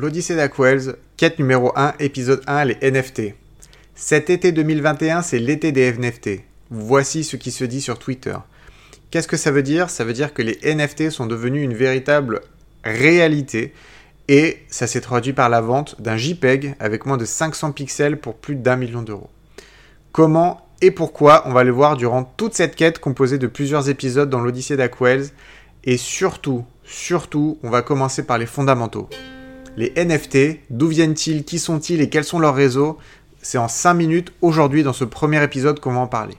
L'Odyssée d'Aquels, quête numéro 1, épisode 1, les NFT. Cet été 2021, c'est l'été des NFT. Voici ce qui se dit sur Twitter. Qu'est-ce que ça veut dire? Ça veut dire que les NFT sont devenus une véritable réalité et ça s'est traduit par la vente d'un JPEG avec moins de 500 pixels pour plus d'un million d'euros. Comment et pourquoi? On va le voir durant toute cette quête composée de plusieurs épisodes dans l'Odyssée d'Aquels et surtout, surtout, on va commencer par les fondamentaux. Les NFT, d'où viennent-ils, qui sont-ils et quels sont leurs réseaux C'est en 5 minutes aujourd'hui dans ce premier épisode qu'on va en parler.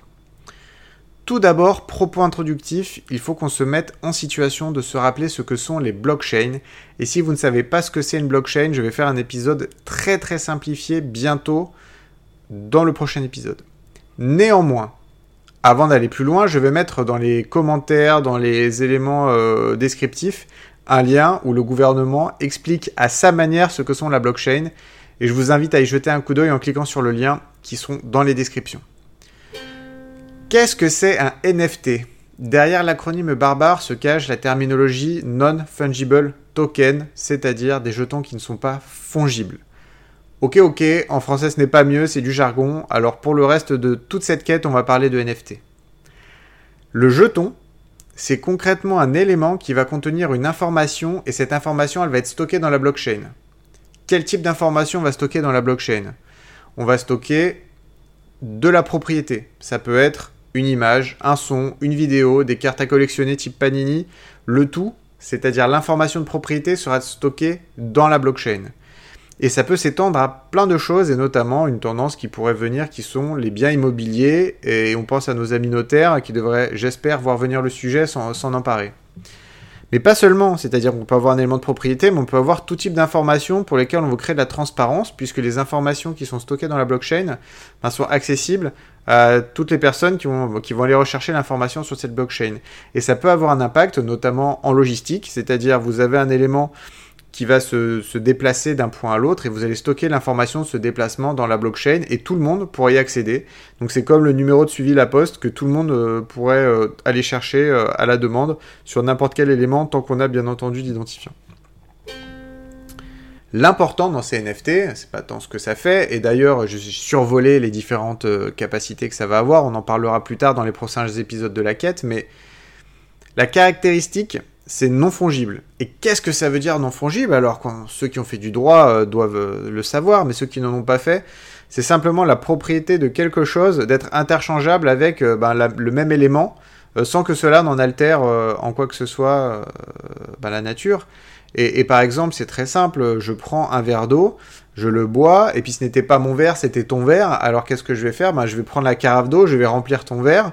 Tout d'abord, propos introductif, il faut qu'on se mette en situation de se rappeler ce que sont les blockchains. Et si vous ne savez pas ce que c'est une blockchain, je vais faire un épisode très très simplifié bientôt dans le prochain épisode. Néanmoins, avant d'aller plus loin, je vais mettre dans les commentaires, dans les éléments euh, descriptifs, un lien où le gouvernement explique à sa manière ce que sont la blockchain. Et je vous invite à y jeter un coup d'œil en cliquant sur le lien qui sont dans les descriptions. Qu'est-ce que c'est un NFT Derrière l'acronyme barbare se cache la terminologie non-fungible token, c'est-à-dire des jetons qui ne sont pas fongibles. Ok, ok, en français ce n'est pas mieux, c'est du jargon, alors pour le reste de toute cette quête, on va parler de NFT. Le jeton, c'est concrètement un élément qui va contenir une information et cette information, elle va être stockée dans la blockchain. Quel type d'information on va stocker dans la blockchain? On va stocker de la propriété. Ça peut être une image, un son, une vidéo, des cartes à collectionner type Panini, le tout, c'est-à-dire l'information de propriété sera stockée dans la blockchain. Et ça peut s'étendre à plein de choses, et notamment une tendance qui pourrait venir, qui sont les biens immobiliers, et on pense à nos amis notaires qui devraient, j'espère, voir venir le sujet sans s'en emparer. Mais pas seulement, c'est-à-dire qu'on peut avoir un élément de propriété, mais on peut avoir tout type d'informations pour lesquelles on veut créer de la transparence, puisque les informations qui sont stockées dans la blockchain ben, sont accessibles à toutes les personnes qui vont, qui vont aller rechercher l'information sur cette blockchain. Et ça peut avoir un impact, notamment en logistique, c'est-à-dire vous avez un élément qui va se, déplacer d'un point à l'autre et vous allez stocker l'information de ce déplacement dans la blockchain et tout le monde pourra y accéder. Donc c'est comme le numéro de suivi la poste que tout le monde euh, pourrait euh, aller chercher euh, à la demande sur n'importe quel élément tant qu'on a bien entendu d'identifiant. L'important dans ces NFT, c'est pas tant ce que ça fait, et d'ailleurs j'ai survolé les différentes capacités que ça va avoir, on en parlera plus tard dans les prochains épisodes de la quête, mais la caractéristique c'est non fongible. Et qu'est-ce que ça veut dire non fongible? Alors, quand ceux qui ont fait du droit euh, doivent euh, le savoir, mais ceux qui n'en ont pas fait, c'est simplement la propriété de quelque chose d'être interchangeable avec euh, ben, le même élément, sans que cela n'en altère en quoi que ce soit ben, la nature. Et, par exemple, c'est très simple, je prends un verre d'eau, je le bois, et puis ce n'était pas mon verre, c'était ton verre, alors qu'est-ce que je vais faire? Ben, Je vais prendre la carafe d'eau, je vais remplir ton verre,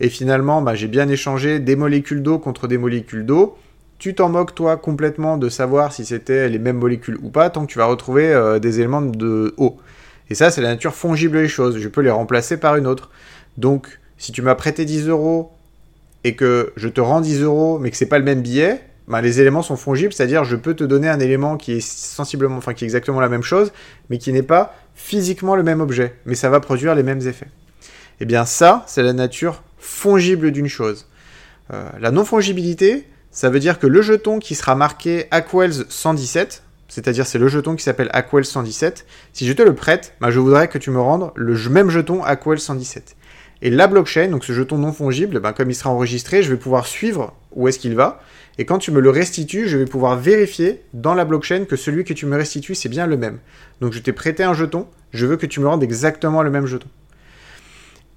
et finalement, bah, j'ai bien échangé des molécules d'eau contre des molécules d'eau. Tu t'en moques, toi, complètement de savoir si c'était les mêmes molécules ou pas, tant que tu vas retrouver euh, des éléments de eau. Et ça, c'est la nature fongible des choses. Je peux les remplacer par une autre. Donc, si tu m'as prêté 10 euros et que je te rends 10 euros, mais que c'est pas le même billet, bah, les éléments sont fongibles, c'est-à-dire je peux te donner un élément qui est sensiblement, enfin qui est exactement la même chose, mais qui n'est pas physiquement le même objet, mais ça va produire les mêmes effets. Eh bien ça, c'est la nature fongible d'une chose. Euh, la non-fongibilité, ça veut dire que le jeton qui sera marqué Aquels 117, c'est-à-dire c'est le jeton qui s'appelle Aquels 117, si je te le prête, bah, je voudrais que tu me rendes le même jeton Aquels 117. Et la blockchain, donc ce jeton non fongible, bah, comme il sera enregistré, je vais pouvoir suivre où est-ce qu'il va. Et quand tu me le restitues, je vais pouvoir vérifier dans la blockchain que celui que tu me restitues, c'est bien le même. Donc je t'ai prêté un jeton, je veux que tu me rendes exactement le même jeton.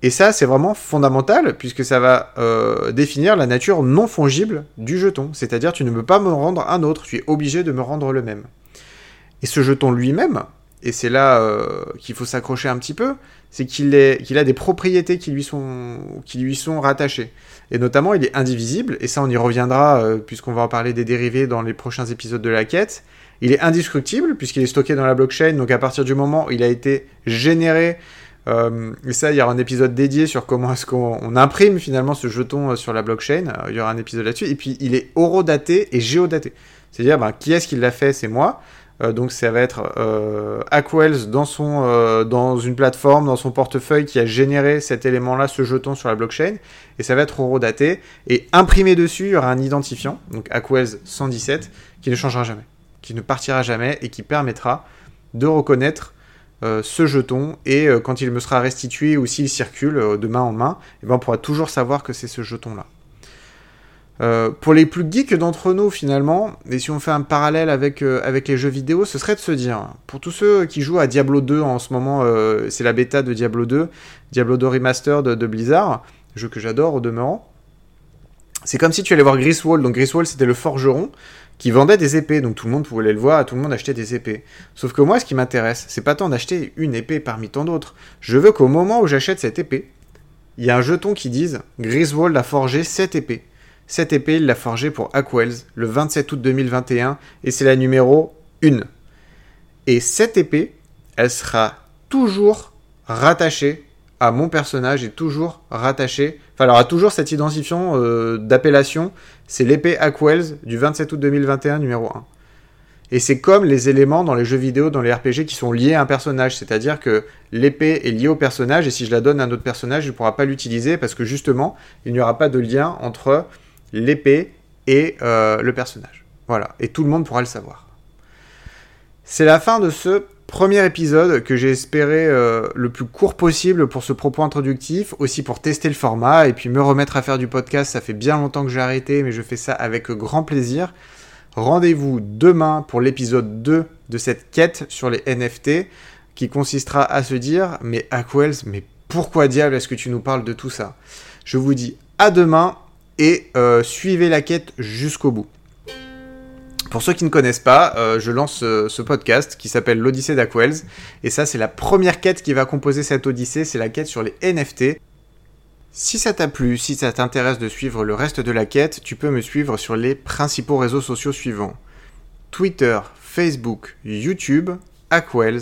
Et ça, c'est vraiment fondamental, puisque ça va euh, définir la nature non fongible du jeton. C'est-à-dire, tu ne peux pas me rendre un autre, tu es obligé de me rendre le même. Et ce jeton lui-même, et c'est là euh, qu'il faut s'accrocher un petit peu, c'est qu'il a des propriétés qui lui, sont, rattachées. Et notamment, il est indivisible, et ça on y reviendra, euh, puisqu'on va en parler des dérivés dans les prochains épisodes de la quête. Il est indestructible, puisqu'il est stocké dans la blockchain, donc à partir du moment où il a été généré euh, et ça, il y aura un épisode dédié sur comment est-ce qu'on imprime finalement ce jeton euh, sur la blockchain. Euh, il y aura un épisode là-dessus. Et puis, il est horodaté et géodaté. C'est-à-dire, ben, qui est-ce qui l'a fait? C'est moi. donc, ça va être euh, dans, son, dans une plateforme, dans son portefeuille qui a généré cet élément-là, ce jeton sur la blockchain. Et ça va être horodaté. Et imprimé dessus, il y aura un identifiant, donc Aquels 117, qui ne changera jamais. qui ne partira jamais et qui permettra de reconnaître ce jeton et euh, quand il me sera restitué ou s'il circule euh, de main en main, eh ben, on pourra toujours savoir que c'est ce jeton-là. pour les plus geeks d'entre nous finalement, et si on fait un parallèle avec, les jeux vidéo, ce serait de se dire, pour tous ceux qui jouent à Diablo 2 en ce moment, c'est la bêta de Diablo 2, Diablo 2 Remastered de, de Blizzard, jeu que j'adore au demeurant, c'est comme si tu allais voir Griswold, donc Griswold c'était le forgeron, qui vendait des épées, donc tout le monde pouvait aller le voir, tout le monde achetait des épées. Sauf que moi, ce qui m'intéresse, c'est pas tant d'acheter une épée parmi tant d'autres. Je veux qu'au moment où j'achète cette épée, il y a un jeton qui dise Griswold a forgé cette épée. Cette épée, il l'a forgée pour Aquells le 27 août 2021 et c'est la numéro 1. Et cette épée, elle sera toujours rattachée à mon personnage et toujours rattachée. Enfin, alors, a toujours cette identifiant euh, d'appellation c'est l'épée Aquells du 27 août 2021 numéro 1. Et c'est comme les éléments dans les jeux vidéo, dans les RPG qui sont liés à un personnage, c'est-à-dire que l'épée est liée au personnage et si je la donne à un autre personnage, il ne pourra pas l'utiliser parce que justement, il n'y aura pas de lien entre l'épée et euh, le personnage. Voilà, et tout le monde pourra le savoir. C'est la fin de ce premier épisode que j'ai espéré euh, le plus court possible pour ce propos introductif, aussi pour tester le format et puis me remettre à faire du podcast. Ça fait bien longtemps que j'ai arrêté, mais je fais ça avec grand plaisir. Rendez-vous demain pour l'épisode 2 de cette quête sur les NFT qui consistera à se dire mais Aquels, mais pourquoi diable est-ce que tu nous parles de tout ça? Je vous dis à demain et euh, suivez la quête jusqu'au bout. Pour ceux qui ne connaissent pas, euh, je lance ce, podcast qui s'appelle l'Odyssée d'Aquels. Et ça, c'est la première quête qui va composer cette Odyssée, c'est la quête sur les NFT. Si ça t'a plu, si ça t'intéresse de suivre le reste de la quête, tu peux me suivre sur les principaux réseaux sociaux suivants. Twitter, Facebook, YouTube, Aquels,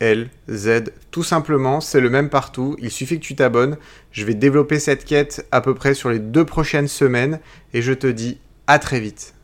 A-K-W-E Z, Tout simplement, c'est le même partout. Il suffit que tu t'abonnes. Je vais développer cette quête à peu près sur les deux prochaines semaines et je te dis à très vite.